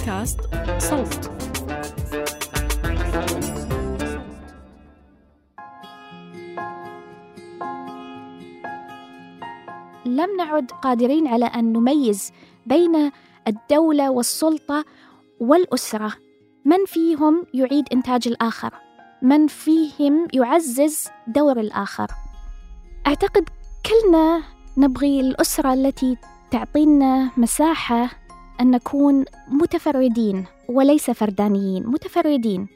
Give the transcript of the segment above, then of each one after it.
بودكاست صوت. لم نعد قادرين على أن نميز بين الدولة والسلطة والأسرة. من فيهم يعيد إنتاج الآخر؟ من فيهم يعزز دور الآخر؟ أعتقد كلنا نبغي الأسرة التي تعطينا مساحة أن نكون متفردين وليس فردانيين متفردين.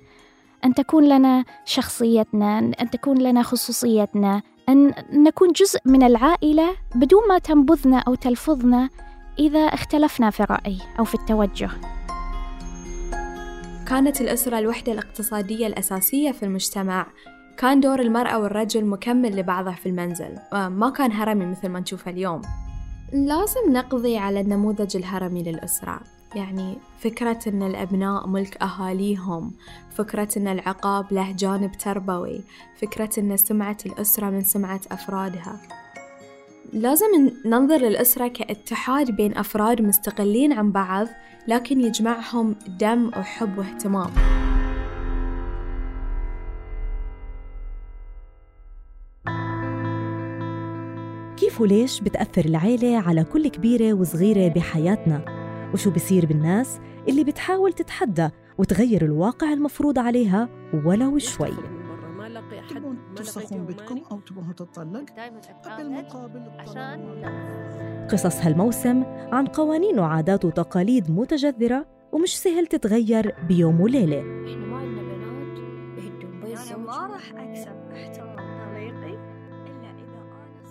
أن تكون لنا شخصيتنا أن تكون لنا خصوصيتنا أن نكون جزء من العائلة بدون ما تنبذنا أو تلفظنا إذا اختلفنا في الرأي أو في التوجه. كانت الأسرة الوحدة الاقتصادية الأساسية في المجتمع. كان دور المرأة والرجل مكمل لبعضه في المنزل. ما كان هرمي مثل ما نشوفه اليوم. لازم نقضي على النموذج الهرمي للأسرة. يعني فكرة أن الأبناء ملك أهاليهم فكرة أن العقاب له جانب تربوي فكرة أن سمعة الأسرة من سمعة أفرادها. لازم ننظر للأسرة كاتحاد بين أفراد مستقلين عن بعض لكن يجمعهم دم وحب واهتمام. كيف وليش بتأثر العيلة على كل كبيرة وصغيرة بحياتنا؟ وشو بصير بالناس اللي بتحاول تتحدى وتغير الواقع المفروض عليها ولو شوي؟ تبغون ترسخون بيتكم أو تبغون تطلق بالمقابل عشان قصص هالموسم عن قوانين وعادات وتقاليد متجذرة ومش سهل تتغير بيوم وليلة.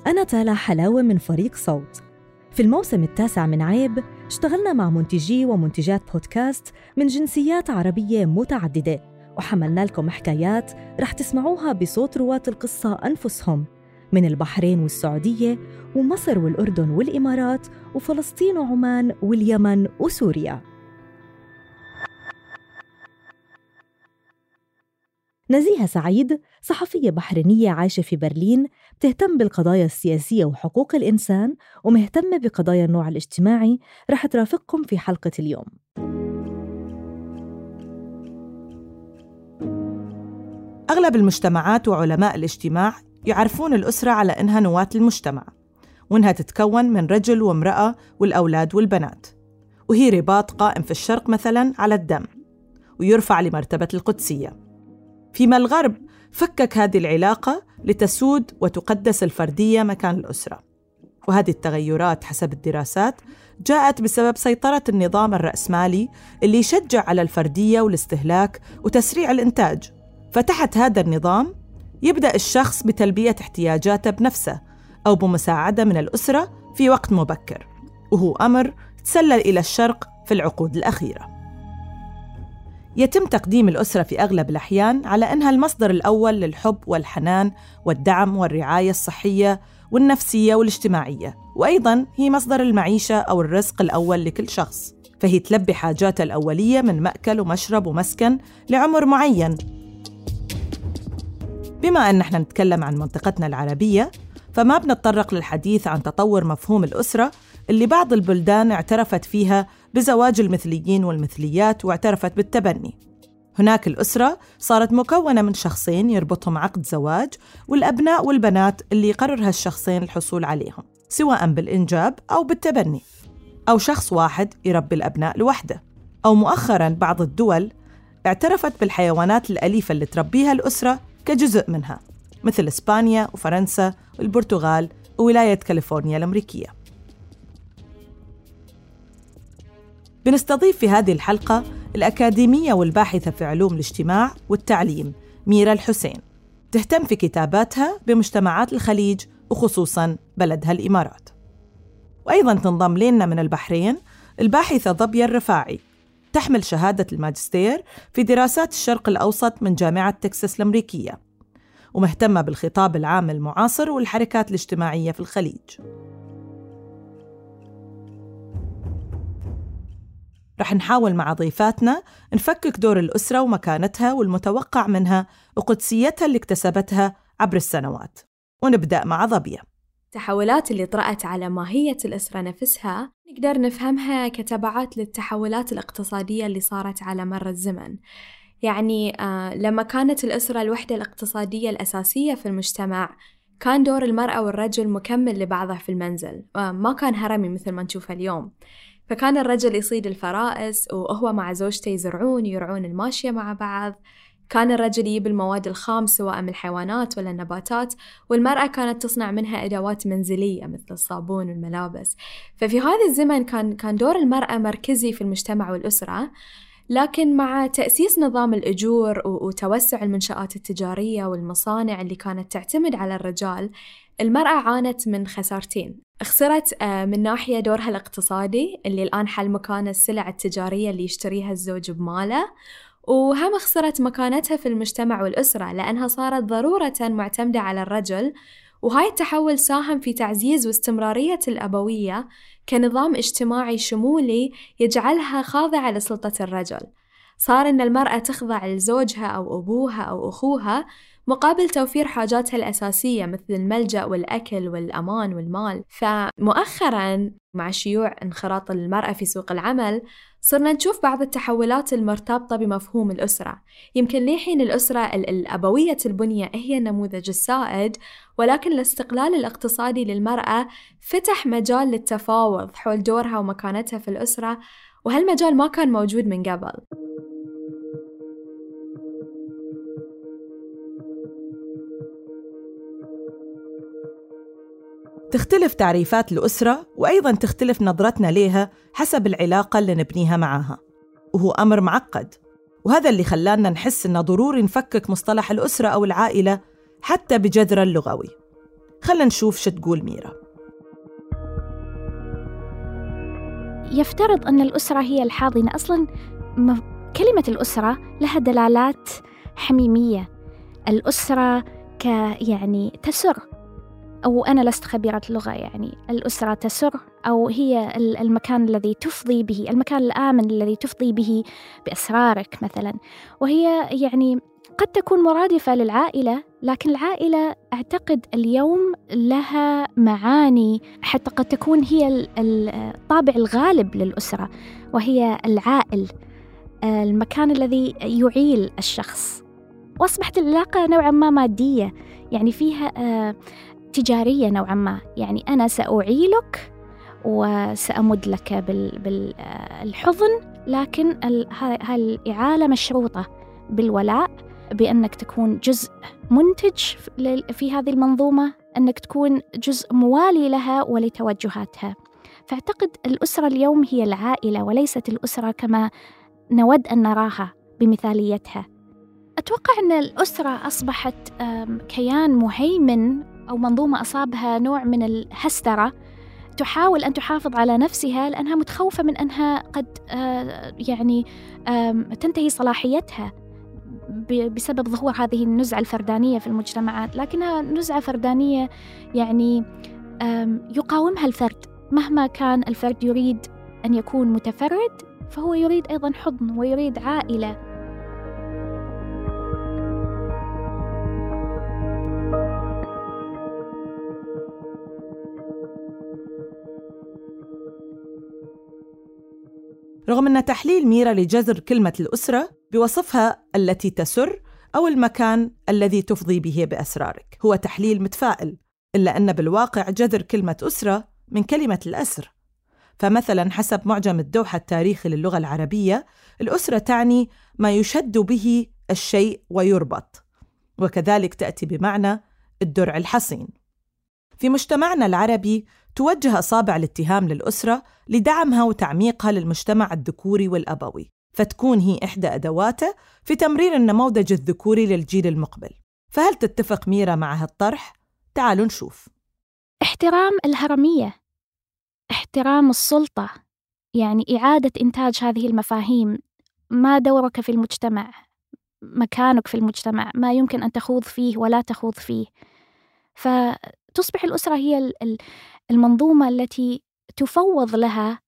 أنا تالا حلاوة من فريق صوت. في الموسم التاسع من عيب اشتغلنا مع منتجي ومنتجات بودكاست من جنسيات عربية متعددة وحملنا لكم حكايات رح تسمعوها بصوت رواة القصة أنفسهم من البحرين والسعودية ومصر والأردن والإمارات وفلسطين وعمان واليمن وسوريا. نزيهة سعيد صحفية بحرينية عايشة في برلين بتهتم بالقضايا السياسية وحقوق الإنسان ومهتمة بقضايا النوع الاجتماعي رح ترافقكم في حلقة اليوم. أغلب المجتمعات وعلماء الاجتماع يعرفون الأسرة على إنها نواة المجتمع وإنها تتكون من رجل وامرأة والأولاد والبنات وهي رباط قائم في الشرق مثلا على الدم ويرفع لمرتبة القدسية. فيما الغرب فكك هذه العلاقة لتسود وتقدس الفردية مكان الأسرة. وهذه التغيرات حسب الدراسات جاءت بسبب سيطرة النظام الرأسمالي اللي يشجع على الفردية والاستهلاك وتسريع الإنتاج. فتحت هذا النظام يبدأ الشخص بتلبية احتياجاته بنفسه أو بمساعدة من الأسرة في وقت مبكر وهو أمر تسلل إلى الشرق في العقود الأخيرة. يتم تقديم الأسرة في أغلب الأحيان على أنها المصدر الأول للحب والحنان والدعم والرعاية الصحية والنفسية والاجتماعية وأيضا هي مصدر المعيشة أو الرزق الأول لكل شخص. فهي تلبي حاجاته الأولية من مأكل ومشرب ومسكن لعمر معين. بما أن إحنا نتكلم عن منطقتنا العربية فما بنتطرق للحديث عن تطور مفهوم الأسرة اللي بعض البلدان اعترفت فيها بزواج المثليين والمثليات واعترفت بالتبني. هناك الأسرة صارت مكونة من شخصين يربطهم عقد زواج والأبناء والبنات اللي يقرر هالشخصين الحصول عليهم سواء بالإنجاب أو بالتبني. أو شخص واحد يربي الأبناء لوحده. أو مؤخراً بعض الدول اعترفت بالحيوانات الأليفة اللي تربيها الأسرة كجزء منها مثل إسبانيا وفرنسا والبرتغال وولاية كاليفورنيا الأمريكية. بنستضيف في هذه الحلقة الأكاديمية والباحثة في علوم الاجتماع والتعليم ميرا الحسين. تهتم في كتاباتها بمجتمعات الخليج وخصوصاً بلدها الإمارات. وأيضاً تنضم لنا من البحرين الباحثة ضبية الرفاعي. تحمل شهادة الماجستير في دراسات الشرق الأوسط من جامعة تكساس الأمريكية. ومهتمة بالخطاب العام المعاصر والحركات الاجتماعية في الخليج. رح نحاول مع ضيفاتنا نفكك دور الأسرة ومكانتها والمتوقع منها وقدسيتها اللي اكتسبتها عبر السنوات. ونبدأ مع ظبية. التحولات اللي طرأت على ماهية الأسرة نفسها نقدر نفهمها كتبعات للتحولات الاقتصادية اللي صارت على مر الزمن. يعني آه لما كانت الأسرة الوحدة الاقتصادية الأساسية في المجتمع كان دور المرأة والرجل مكمل لبعضه في المنزل آه ما كان هرمي مثل ما نشوفه اليوم. فكان الرجل يصيد الفرائس وهو مع زوجته يزرعون يرعون الماشية مع بعض. كان الرجل يجيب المواد الخام سواء من الحيوانات ولا النباتات والمرأة كانت تصنع منها أدوات منزلية مثل الصابون والملابس. ففي هذا الزمن كان كان دور المرأة مركزي في المجتمع والأسرة لكن مع تأسيس نظام الأجور وتوسع المنشآت التجارية والمصانع اللي كانت تعتمد على الرجال المرأة عانت من خسارتين. خسرت آه، من ناحية دورها الاقتصادي اللي الآن حل مكان السلع التجارية اللي يشتريها الزوج بماله وهم خسرت مكانتها في المجتمع والأسرة لأنها صارت ضرورة معتمدة على الرجل وهاي التحول ساهم في تعزيز واستمرارية الأبوية كنظام اجتماعي شمولي يجعلها خاضعة لسلطة الرجل. صار أن المرأة تخضع لزوجها أو أبوها أو أخوها مقابل توفير حاجاتها الأساسية مثل الملجأ والأكل والأمان والمال. فمؤخرا مع شيوع انخراط المرأة في سوق العمل صرنا نشوف بعض التحولات المرتبطة بمفهوم الأسرة. يمكن لحين الأسرة الأبوية البنية هي النموذج السائد ولكن الاستقلال الاقتصادي للمرأة فتح مجال للتفاوض حول دورها ومكانتها في الأسرة. وهالمجال ما كان موجود من قبل. تختلف تعريفات الأسرة وأيضا تختلف نظرتنا ليها حسب العلاقة اللي نبنيها معاها وهو أمر معقد وهذا اللي خلانا نحس إنه ضروري نفكك مصطلح الأسرة أو العائلة حتى بجذره اللغوي. خلنا نشوف شو تقول ميرا. يفترض أن الأسرة هي الحاضنة. أصلا كلمة الأسرة لها دلالات حميمية. الأسرة ك يعني تسر أو أنا لست خبيرة لغة يعني الأسرة تسر أو هي المكان الذي تفضي به المكان الآمن الذي تفضي به بأسرارك مثلا. وهي يعني قد تكون مرادفة للعائلة لكن العائلة أعتقد اليوم لها معاني حتى قد تكون هي الطابع الغالب للأسرة وهي العائل المكان الذي يعيل الشخص. وأصبحت العلاقة نوعا ما مادية يعني فيها آه، تجارية نوعا ما. يعني أنا سأعيلك وسأمد لك بالحضن لكن هاي الإعالة مشروطة بالولاء. بأنك تكون جزء منتج في هذه المنظومة أنك تكون جزء موالي لها ولتوجهاتها. فأعتقد الأسرة اليوم هي العائلة وليست الأسرة كما نود أن نراها بمثاليتها. أتوقع أن الأسرة أصبحت كيان مهيمن أو منظومة أصابها نوع من الهسترة. تحاول أن تحافظ على نفسها لأنها متخوفة من أنها قد آه، يعني تنتهي صلاحيتها. بسبب ظهور هذه النزعة الفردانية في المجتمعات لكنها نزعة فردانية يعني يقاومها الفرد. مهما كان الفرد يريد أن يكون متفرد فهو يريد أيضا حضن ويريد عائلة. رغم أن تحليل ميرا لجذر كلمة الأسرة بوصفها التي تسر أو المكان الذي تفضي به بأسرارك. هو تحليل متفائل إلا أن بالواقع جذر كلمة أسرة من كلمة الأسر. فمثلا حسب معجم الدوحة التاريخي للغة العربية الأسرة تعني ما يشد به الشيء ويربط وكذلك تأتي بمعنى الدرع الحصين. في مجتمعنا العربي توجه أصابع الاتهام للأسرة لدعمها وتعميقها للمجتمع الذكوري والأبوي. فتكون هي إحدى أدواته في تمرير النموذج الذكوري للجيل المقبل. فهل تتفق ميرا مع هالطرح؟ تعالوا نشوف. احترام الهرمية. احترام السلطة. يعني إعادة إنتاج هذه المفاهيم. ما دورك في المجتمع. مكانك في المجتمع. ما يمكن أن تخوض فيه ولا تخوض فيه. فتصبح الأسرة هي المنظومة التي تفوض لها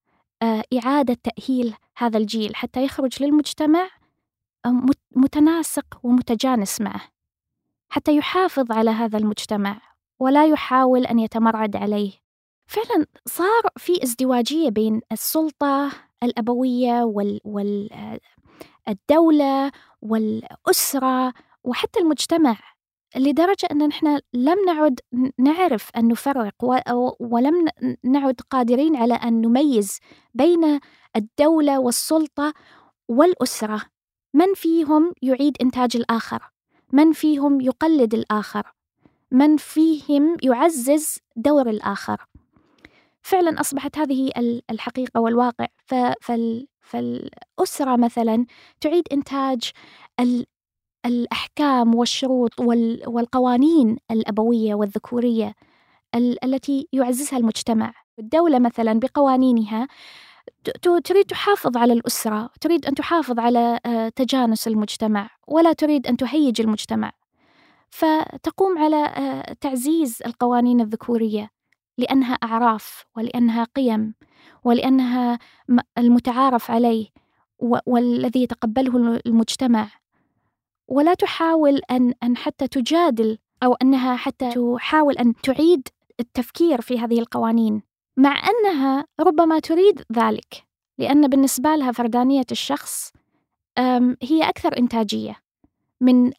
آه، إعادة تأهيل هذا الجيل حتى يخرج للمجتمع متناسق ومتجانس معه. حتى يحافظ على هذا المجتمع ولا يحاول أن يتمرد عليه. فعلا صار في ازدواجية بين السلطة الأبوية وال, وال الدولة والأسرة وحتى المجتمع لدرجة أن نحن لم نعد نعرف أن نفرق ولم نعد قادرين على أن نميز بين الدولة والسلطة والأسرة من فيهم يعيد إنتاج الآخر؟ من فيهم يقلد الآخر؟ من فيهم يعزز دور الآخر؟ فعلا أصبحت هذه الحقيقة والواقع. فالأسرة مثلا تعيد إنتاج الأحكام والشروط والقوانين الأبوية والذكورية التي يعززها المجتمع. الدولة مثلا بقوانينها تريد تحافظ على الأسرة تريد أن تحافظ على آه، تجانس المجتمع ولا تريد أن تهيج المجتمع. فتقوم على آه، تعزيز القوانين الذكورية لأنها أعراف ولأنها قيم ولأنها المتعارف عليه والذي يتقبله المجتمع. ولا تحاول أن أن حتى تجادل أو أنها حتى تحاول أن تعيد التفكير في هذه القوانين. مع أنها ربما تريد ذلك لأن بالنسبة لها فردانية الشخص هي أكثر إنتاجية من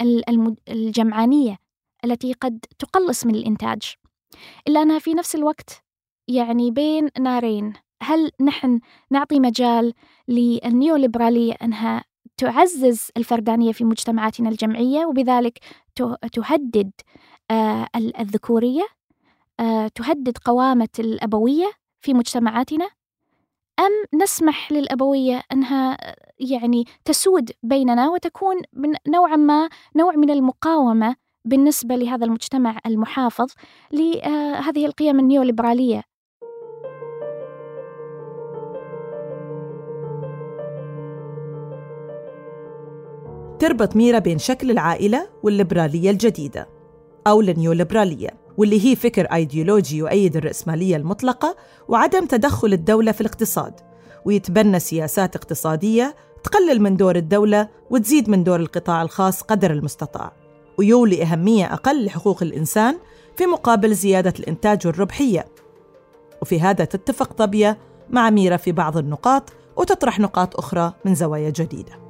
الجمعانية التي قد تقلص من الإنتاج. إلا أنها في نفس الوقت يعني بين نارين. هل نحن نعطي مجال للنيوليبرالية أنها تعزز الفردانية في مجتمعاتنا الجمعية وبذلك تهدد آه، الذكورية؟ تهدد قوامة الأبوية في مجتمعاتنا؟ أم نسمح للأبوية أنها يعني تسود بيننا وتكون من نوعا ما نوع من المقاومة بالنسبة لهذا المجتمع المحافظ لهذه القيم النيوليبرالية؟ تربط ميرا بين شكل العائلة والليبرالية الجديدة أو النيوليبرالية. واللي هي فكر أيديولوجي يؤيد الرأسمالية المطلقة وعدم تدخل الدولة في الاقتصاد. ويتبنى سياسات اقتصادية تقلل من دور الدولة وتزيد من دور القطاع الخاص قدر المستطاع. ويولي أهمية أقل لحقوق الإنسان في مقابل زيادة الإنتاج والربحية. وفي هذا تتفق طبية مع ميرا في بعض النقاط وتطرح نقاط أخرى من زوايا جديدة.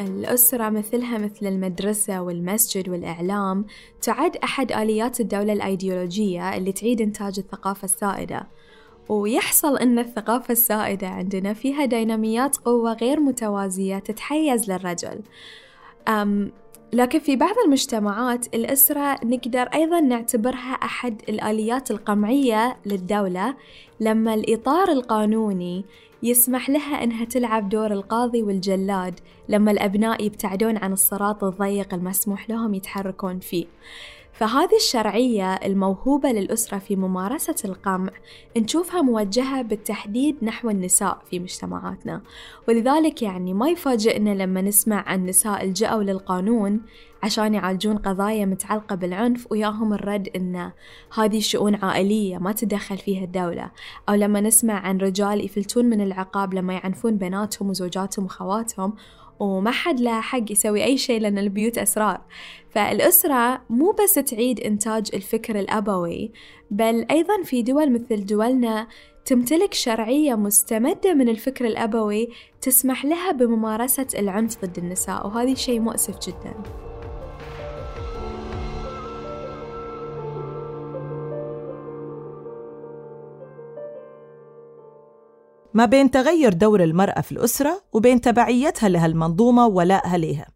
الأسرة مثلها مثل المدرسة والمسجد والإعلام تعد أحد آليات الدولة الأيديولوجية اللي تعيد إنتاج الثقافة السائدة. ويحصل أن الثقافة السائدة عندنا فيها ديناميات قوة غير متوازية تتحيز للرجل. أم لكن في بعض المجتمعات الأسرة نقدر أيضا نعتبرها أحد الآليات القمعية للدولة لما الإطار القانوني يسمح لها إنها تلعب دور القاضي والجلاد لما الأبناء يبتعدون عن الصراط الضيق المسموح لهم يتحركون فيه. فهذه الشرعية الموهوبة للأسرة في ممارسة القمع نشوفها موجهة بالتحديد نحو النساء في مجتمعاتنا. ولذلك يعني ما يفاجئنا لما نسمع عن نساء الجأوا للقانون عشان يعالجون قضايا متعلقة بالعنف وياهم الرد إن هذه شؤون عائلية ما تدخل فيها الدولة. أو لما نسمع عن رجال يفلتون من العقاب لما يعنفون بناتهم وزوجاتهم وخواتهم وما حد له حق يسوي أي شيء لأن البيوت أسرار. فالأسرة مو بس تعيد إنتاج الفكر الأبوي بل أيضا في دول مثل دولنا تمتلك شرعية مستمدة من الفكر الأبوي تسمح لها بممارسة العنف ضد النساء وهذا شيء مؤسف جداً. ما بين تغير دور المرأة في الأسرة وبين تبعيتها لهالمنظومة وولائها ليها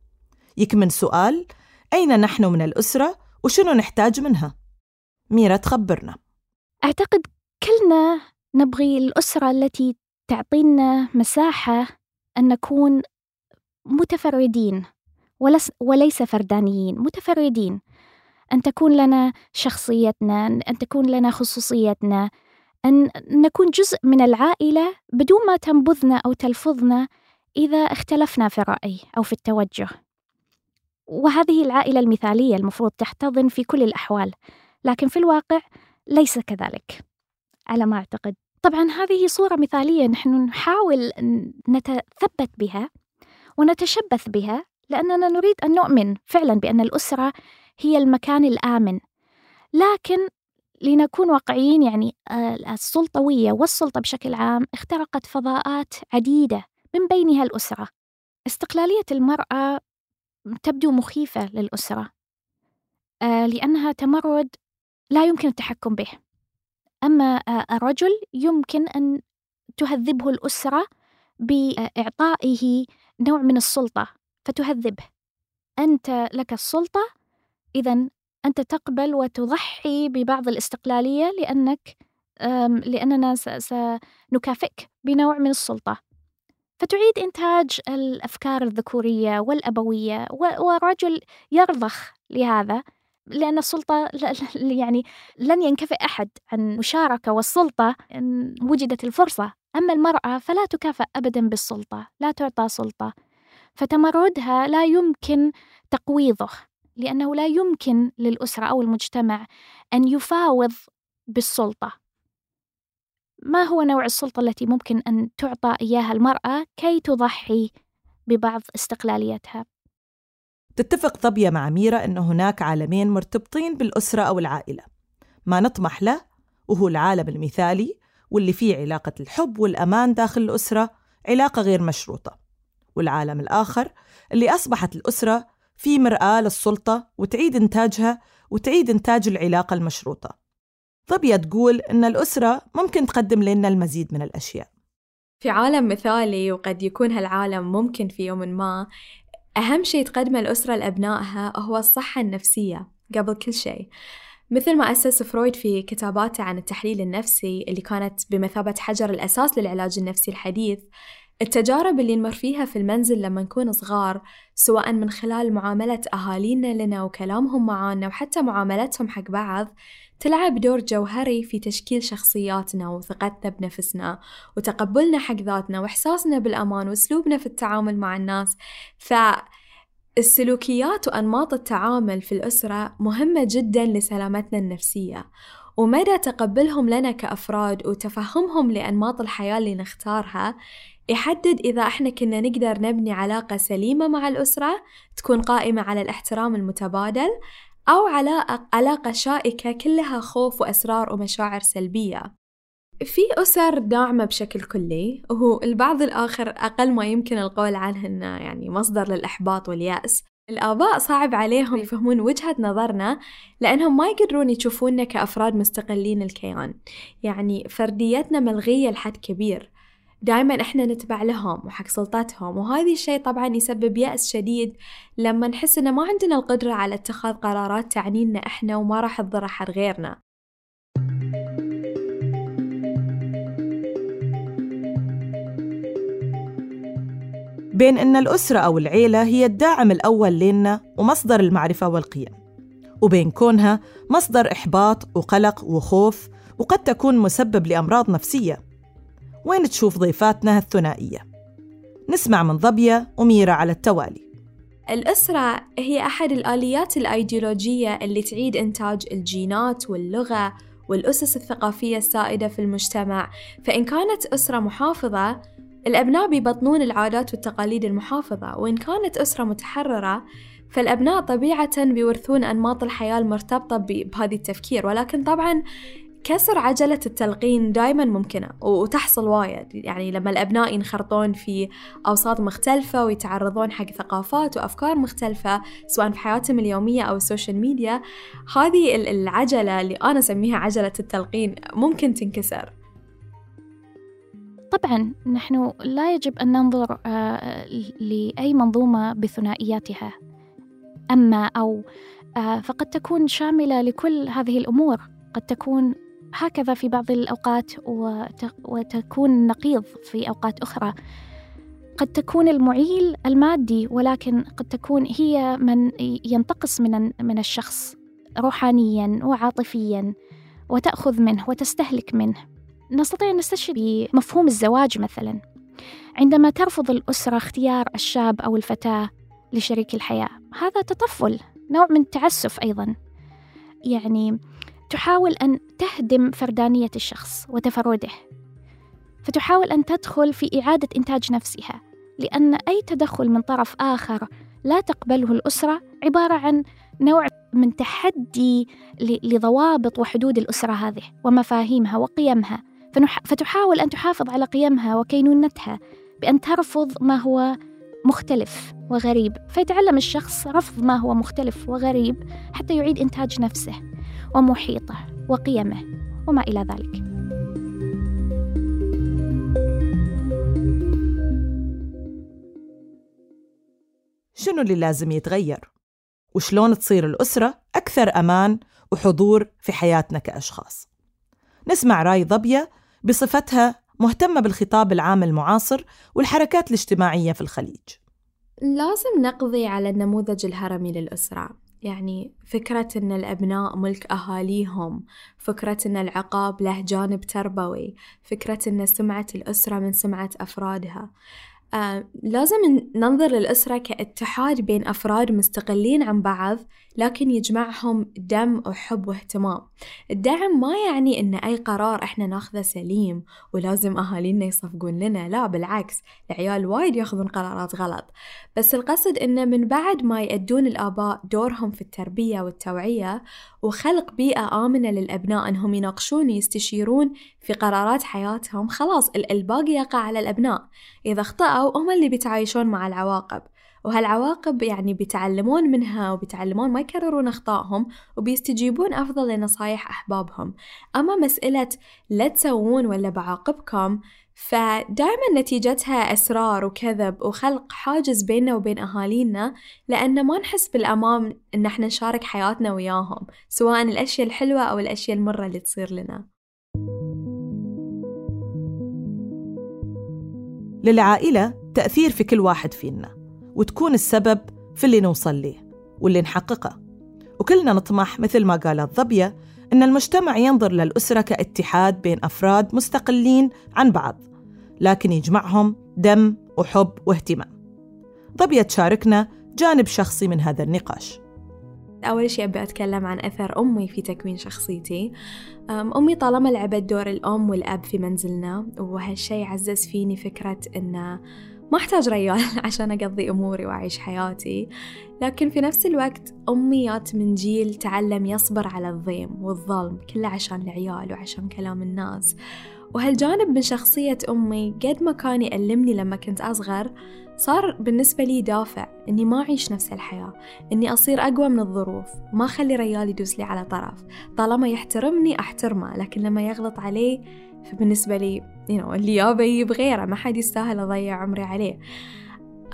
يكمن سؤال أين نحن من الأسرة وشنو نحتاج منها؟ ميرا تخبرنا. أعتقد كلنا نبغي الأسرة التي تعطينا مساحة أن نكون متفردين وليس فردانيين متفردين. أن تكون لنا شخصيتنا أن تكون لنا خصوصيتنا. أن نكون جزء من العائلة بدون ما تنبذنا أو تلفظنا إذا اختلفنا في الرأي أو في التوجه. وهذه العائلة المثالية المفروض تحتضن في كل الأحوال لكن في الواقع ليس كذلك. على ما أعتقد. طبعا هذه صورة مثالية نحن نحاول نتثبت بها ونتشبث بها لأننا نريد أن نؤمن فعلا بأن الأسرة هي المكان الآمن. لكن لنكون واقعيين يعني آه، السلطوية والسلطة بشكل عام اخترقت فضاءات عديدة من بينها الأسرة. استقلالية المرأة تبدو مخيفة للأسرة آه، لأنها تمرد لا يمكن التحكم به. أما آه، الرجل يمكن أن تهذبه الأسرة بإعطائه نوع من السلطة فتهذبه. أنت لك السلطة إذا أنت تقبل وتضحي ببعض الاستقلالية لأنك لأننا سنكافئك بنوع من السلطة. فتعيد إنتاج الأفكار الذكورية والأبوية والرجل يرضخ لهذا لأن السلطة يعني لن ينكفئ أحد عن مشاركة والسلطة إن وجدت الفرصة. أما المرأة فلا تكافئ أبدا بالسلطة لا تعطى سلطة. فتمردها لا يمكن تقويضه. لأنه لا يمكن للأسرة أو المجتمع أن يفاوض بالسلطة. ما هو نوع السلطة التي ممكن أن تعطى إياها المرأة كي تضحي ببعض استقلاليتها؟ تتفق ظبية مع ميرا أن هناك عالمين مرتبطين بالأسرة أو العائلة. ما نطمح له وهو العالم المثالي واللي فيه علاقة الحب والأمان داخل الأسرة علاقة غير مشروطة. والعالم الآخر اللي أصبحت الأسرة في مرآة للسلطة وتعيد إنتاجها وتعيد إنتاج العلاقة المشروطة. ظبية تقول إن الأسرة ممكن تقدم لنا المزيد من الأشياء. في عالم مثالي وقد يكون هالعالم ممكن في يوم ما أهم شيء تقدمه الأسرة لأبنائها هو الصحة النفسية قبل كل شيء. مثل ما أسس فرويد في كتاباته عن التحليل النفسي اللي كانت بمثابة حجر الأساس للعلاج النفسي الحديث التجارب اللي نمر فيها في المنزل لما نكون صغار سواء من خلال معاملة أهالينا لنا وكلامهم معانا وحتى معاملتهم حق بعض تلعب دور جوهري في تشكيل شخصياتنا وثقتنا بنفسنا وتقبلنا حق ذاتنا وإحساسنا بالأمان وأسلوبنا في التعامل مع الناس. فالسلوكيات وأنماط التعامل في الأسرة مهمة جدا لسلامتنا النفسية. ومدى تقبلهم لنا كأفراد وتفهمهم لأنماط الحياة اللي نختارها يحدد إذا إحنا كنا نقدر نبني علاقة سليمة مع الأسرة تكون قائمة على الاحترام المتبادل أو علاقة, علاقة شائكة كلها خوف وأسرار ومشاعر سلبية. في أسر داعمة بشكل كلي وهو البعض الآخر أقل ما يمكن القول عنه إنه يعني مصدر للإحباط واليأس. الآباء صعب عليهم يفهمون وجهة نظرنا لأنهم ما يقدرون يشوفوننا كأفراد مستقلين الكيان. يعني فرديتنا ملغية لحد كبير. دائما إحنا نتبع لهم وحق سلطتهم وهذا الشيء طبعا يسبب يأس شديد لما نحس ان ما عندنا القدرة على اتخاذ قرارات تعنينا إحنا وما راح تضر أحد غيرنا. بين أن الأسرة أو العيلة هي الداعم الأول لنا ومصدر المعرفة والقيم وبين كونها مصدر إحباط وقلق وخوف وقد تكون مسبب لأمراض نفسية. وين تشوف ضيفاتنا الثنائية؟ نسمع من ظبية وميرا على التوالي. الأسرة هي أحد الآليات الأيديولوجية اللي تعيد إنتاج الجينات واللغة والأسس الثقافية السائدة في المجتمع. فإن كانت أسرة محافظة الأبناء بيبطنون العادات والتقاليد المحافظة وإن كانت أسرة متحررة فالأبناء طبيعة بيورثون أنماط الحياة المرتبطة بهذه التفكير. ولكن طبعا كسر عجلة التلقين دائما ممكنة وتحصل وايد. يعني لما الأبناء ينخرطون في أوساط مختلفة ويتعرضون حق ثقافات وأفكار مختلفة سواء في حياتهم اليومية أو ال social media هذه العجلة اللي أنا أسميها عجلة التلقين ممكن تنكسر. طبعا نحن لا يجب أن ننظر آه، لأي منظومة بثنائياتها. أما أو آه، فقد تكون شاملة لكل هذه الأمور. قد تكون هكذا في بعض الأوقات وتكون نقيض في أوقات أخرى. قد تكون المعيل المادي ولكن قد تكون هي من ينتقص من من الشخص روحانيا وعاطفيا وتأخذ منه وتستهلك منه. نستطيع أن نستشهد بمفهوم الزواج مثلا. عندما ترفض الأسرة اختيار الشاب أو الفتاة لشريك الحياة هذا تطفل نوع من التعسف أيضا. يعني تحاول أن تهدم فردانية الشخص وتفرده. فتحاول أن تدخل في إعادة إنتاج نفسها لأن أي تدخل من طرف آخر لا تقبله الأسرة عبارة عن نوع من تحدي لضوابط وحدود الأسرة هذه ومفاهيمها وقيمها. فتحاول أن تحافظ على قيمها وكينونتها بأن ترفض ما هو مختلف وغريب فيتعلم الشخص رفض ما هو مختلف وغريب حتى يعيد إنتاج نفسه ومحيطه وقيمه وما إلى ذلك شنو اللي لازم يتغير؟ وشلون تصير الأسرة أكثر أمان وحضور في حياتنا كأشخاص نسمع رأي ضبية بصفتها مهتمة بالخطاب العام المعاصر والحركات الاجتماعية في الخليج. لازم نقضي على النموذج الهرمي للأسرة. يعني فكرة أن الأبناء ملك أهاليهم فكرة أن العقاب له جانب تربوي فكرة أن سمعة الأسرة من سمعة أفرادها. آه لازم ننظر للأسرة كاتحاد بين أفراد مستقلين عن بعض لكن يجمعهم دم وحب واهتمام. الدعم ما يعني إن أي قرار إحنا ناخذه سليم ولازم أهالينا يصفقون لنا لا بالعكس العيال وايد ياخذون قرارات غلط. بس القصد إنه من بعد ما يأدون الآباء دورهم في التربية والتوعية وخلق بيئة آمنة للأبناء أنهم يناقشون ويستشيرون في قرارات حياتهم خلاص الباقي يقع على الأبناء. إذا اخطأوا هم اللي بيتعايشون مع العواقب. وهالعواقب يعني بيتعلمون منها وبيتعلمون ما يكررون أخطائهم وبيستجيبون أفضل لنصايح أحبابهم. أما مسألة لا تسوون ولا بعاقبكم فدائما نتيجتها أسرار وكذب وخلق حاجز بيننا وبين أهالينا لأن ما نحس بالأمان إن إحنا نشارك حياتنا وياهم سواء الأشياء الحلوة أو الأشياء المرة اللي تصير لنا. للعائلة تأثير في كل واحد فينا. وتكون السبب في اللي نوصل ليه واللي نحققه. وكلنا نطمح مثل ما قالت ضبية أن المجتمع ينظر للأسرة كاتحاد بين أفراد مستقلين عن بعض لكن يجمعهم دم وحب واهتمام. ضبية تشاركنا جانب شخصي من هذا النقاش. أول شيء أبي أتكلم عن أثر أمي في تكوين شخصيتي. أمي طالما لعبت دور الأم والأب في منزلنا وهالشي عزز فيني فكرة أن ما أحتاج ريال عشان أقضي أموري وأعيش حياتي. لكن في نفس الوقت أمي جات من جيل تعلم يصبر على الضيم والظلم كله عشان العيال وعشان كلام الناس. وهالجانب من شخصية أمي قد ما كان يألمني لما كنت أصغر صار بالنسبة لي دافع إني ما أعيش نفس الحياة إني أصير أقوى من الظروف ما أخلي ريال يدوس لي على طرف. طالما يحترمني أحترمه لكن لما يغلط عليه فبالنسبة لي you know, اللي يابا يجيب غيره ما حد يستاهل أضيع عمري عليه.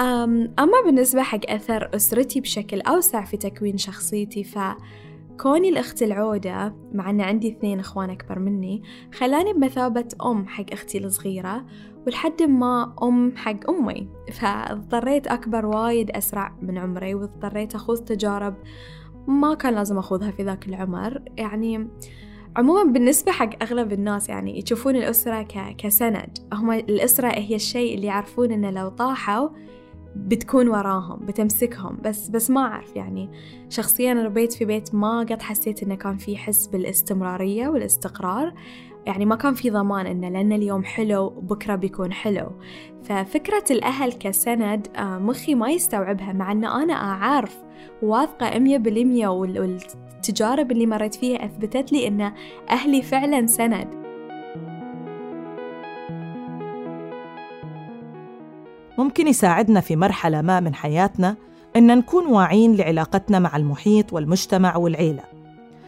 أما بالنسبة حق أثر أسرتي بشكل أوسع في تكوين شخصيتي فكوني الأخت العودة مع أن عندي اثنين إخوان أكبر مني خلاني بمثابة أم حق أختي الصغيرة ولحد ما أم حق أمي. فاضطريت أكبر وايد أسرع من عمري واضطريت أخوض تجارب ما كان لازم أخوضها في ذاك العمر. يعني عموما بالنسبة حق أغلب الناس يعني يشوفون الأسرة ك... كسند. هم الأسرة هي الشيء اللي يعرفون إنه لو طاحوا بتكون وراهم بتمسكهم. بس بس ما أعرف يعني. شخصيا ربيت في بيت ما قد حسيت إنه كان في حس بالاستمرارية والاستقرار. يعني ما كان في ضمان إنه لأن اليوم حلو بكرة بيكون حلو. ففكرة الأهل كسند آه، مخي ما يستوعبها مع أن أنا أعرف واثقة مية بالمية والتجارب اللي مريت فيها أثبتت لي أن أهلي فعلا سند. ممكن يساعدنا في مرحلة ما من حياتنا أن نكون واعين لعلاقتنا مع المحيط والمجتمع والعيلة.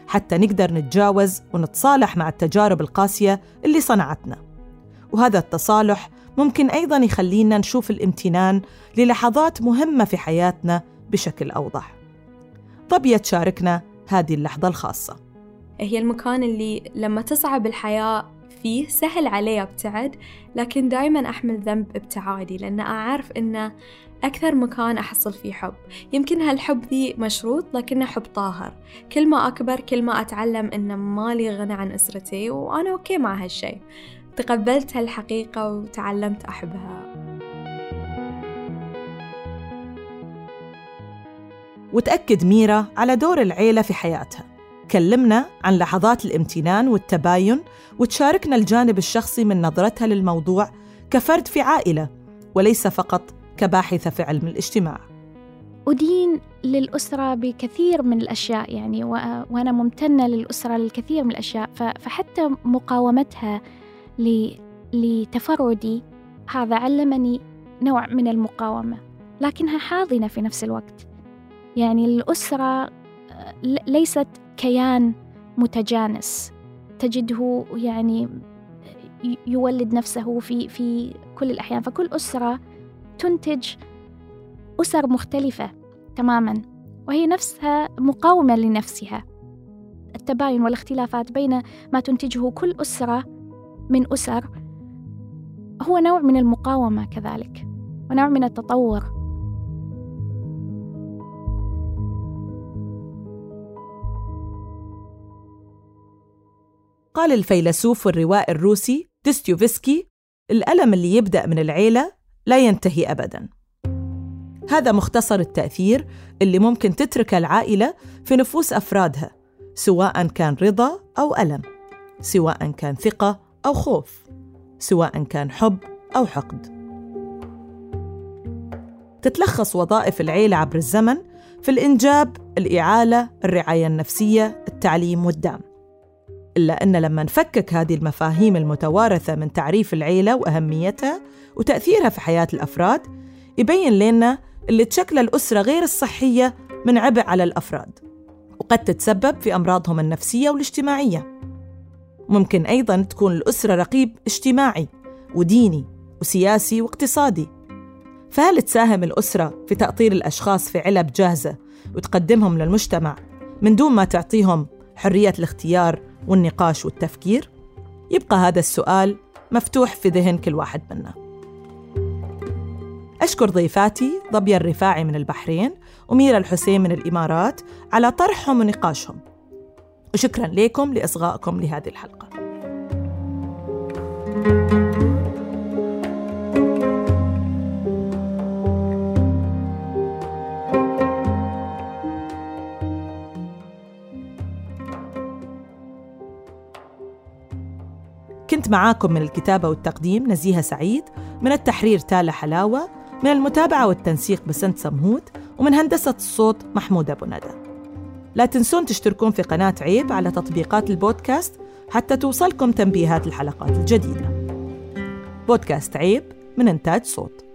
حتى نقدر نتجاوز ونتصالح مع التجارب القاسية اللي صنعتنا. وهذا التصالح ممكن أيضا يخلينا نشوف الامتنان للحظات مهمة في حياتنا بشكل أوضح. طب تشاركنا هذه اللحظة الخاصة. هي المكان اللي لما تصعب الحياة فيه سهل علي أبتعد لكن دايما أحمل ذنب ابتعادي لأن أعرف أنه أكثر مكان أحصل فيه حب. يمكن هالحب ذي مشروط لكنه حب طاهر. كل ما أكبر كل ما أتعلم أن مالي غنى عن أسرتي وأنا أوكي مع هالشي. تقبلت هالحقيقة وتعلمت أحبها. وتأكد ميرا على دور العيلة في حياتها. كلمنا عن لحظات الامتنان والتباين وتشاركنا الجانب الشخصي من نظرتها للموضوع كفرد في عائلة وليس فقط كباحثة في علم الاجتماع. أدين للأسرة بكثير من الأشياء يعني وأنا ممتنة للأسرة للكثير من الأشياء فحتى مقاومتها لتفردي هذا علمني نوع من المقاومة لكنها حاضنة في نفس الوقت. يعني الأسرة ليست كيان متجانس. تجده يعني يولد نفسه في في كل الأحيان. فكل أسرة تنتج أسر مختلفة تماما وهي نفسها مقاومة لنفسها. التباين والاختلافات بين ما تنتجه كل أسرة من أسر هو نوع من المقاومة كذلك ونوع من التطور. قال الفيلسوف والروائي الروسي ديستيوفسكي الألم اللي يبدأ من العيلة لا ينتهي أبداً. هذا مختصر التأثير اللي ممكن تتركه العائلة في نفوس أفرادها سواء كان رضا أو ألم سواء كان ثقة أو خوف سواء كان حب أو حقد. تتلخص وظائف العيلة عبر الزمن في الإنجاب، الإعالة، الرعاية النفسية، التعليم والدعم. إلا أن لما نفكك هذه المفاهيم المتوارثة من تعريف العيلة وأهميتها وتأثيرها في حياة الأفراد يبين لنا اللي تشكل الأسرة غير الصحية من عبء على الأفراد وقد تتسبب في أمراضهم النفسية والاجتماعية. ممكن أيضا تكون الأسرة رقيب اجتماعي وديني وسياسي واقتصادي. فهل تساهم الأسرة في تأطير الأشخاص في علب جاهزة وتقدمهم للمجتمع من دون ما تعطيهم حرية الاختيار والنقاش والتفكير؟ يبقى هذا السؤال مفتوح في ذهن كل واحد منا. أشكر ضيفاتي ضبيا الرفاعي من البحرين وميرا الحسين من الإمارات على طرحهم ونقاشهم. وشكرا لكم لإصغائكم لهذه الحلقة. كنت معاكم من الكتابة والتقديم نزيهة سعيد من التحرير تالا حلاوة من المتابعة والتنسيق بسنت سمهوت ومن هندسة الصوت محمود أبو ندى. لا تنسون تشتركون في قناة عيب على تطبيقات البودكاست حتى توصلكم تنبيهات الحلقات الجديدة. بودكاست عيب من إنتاج صوت.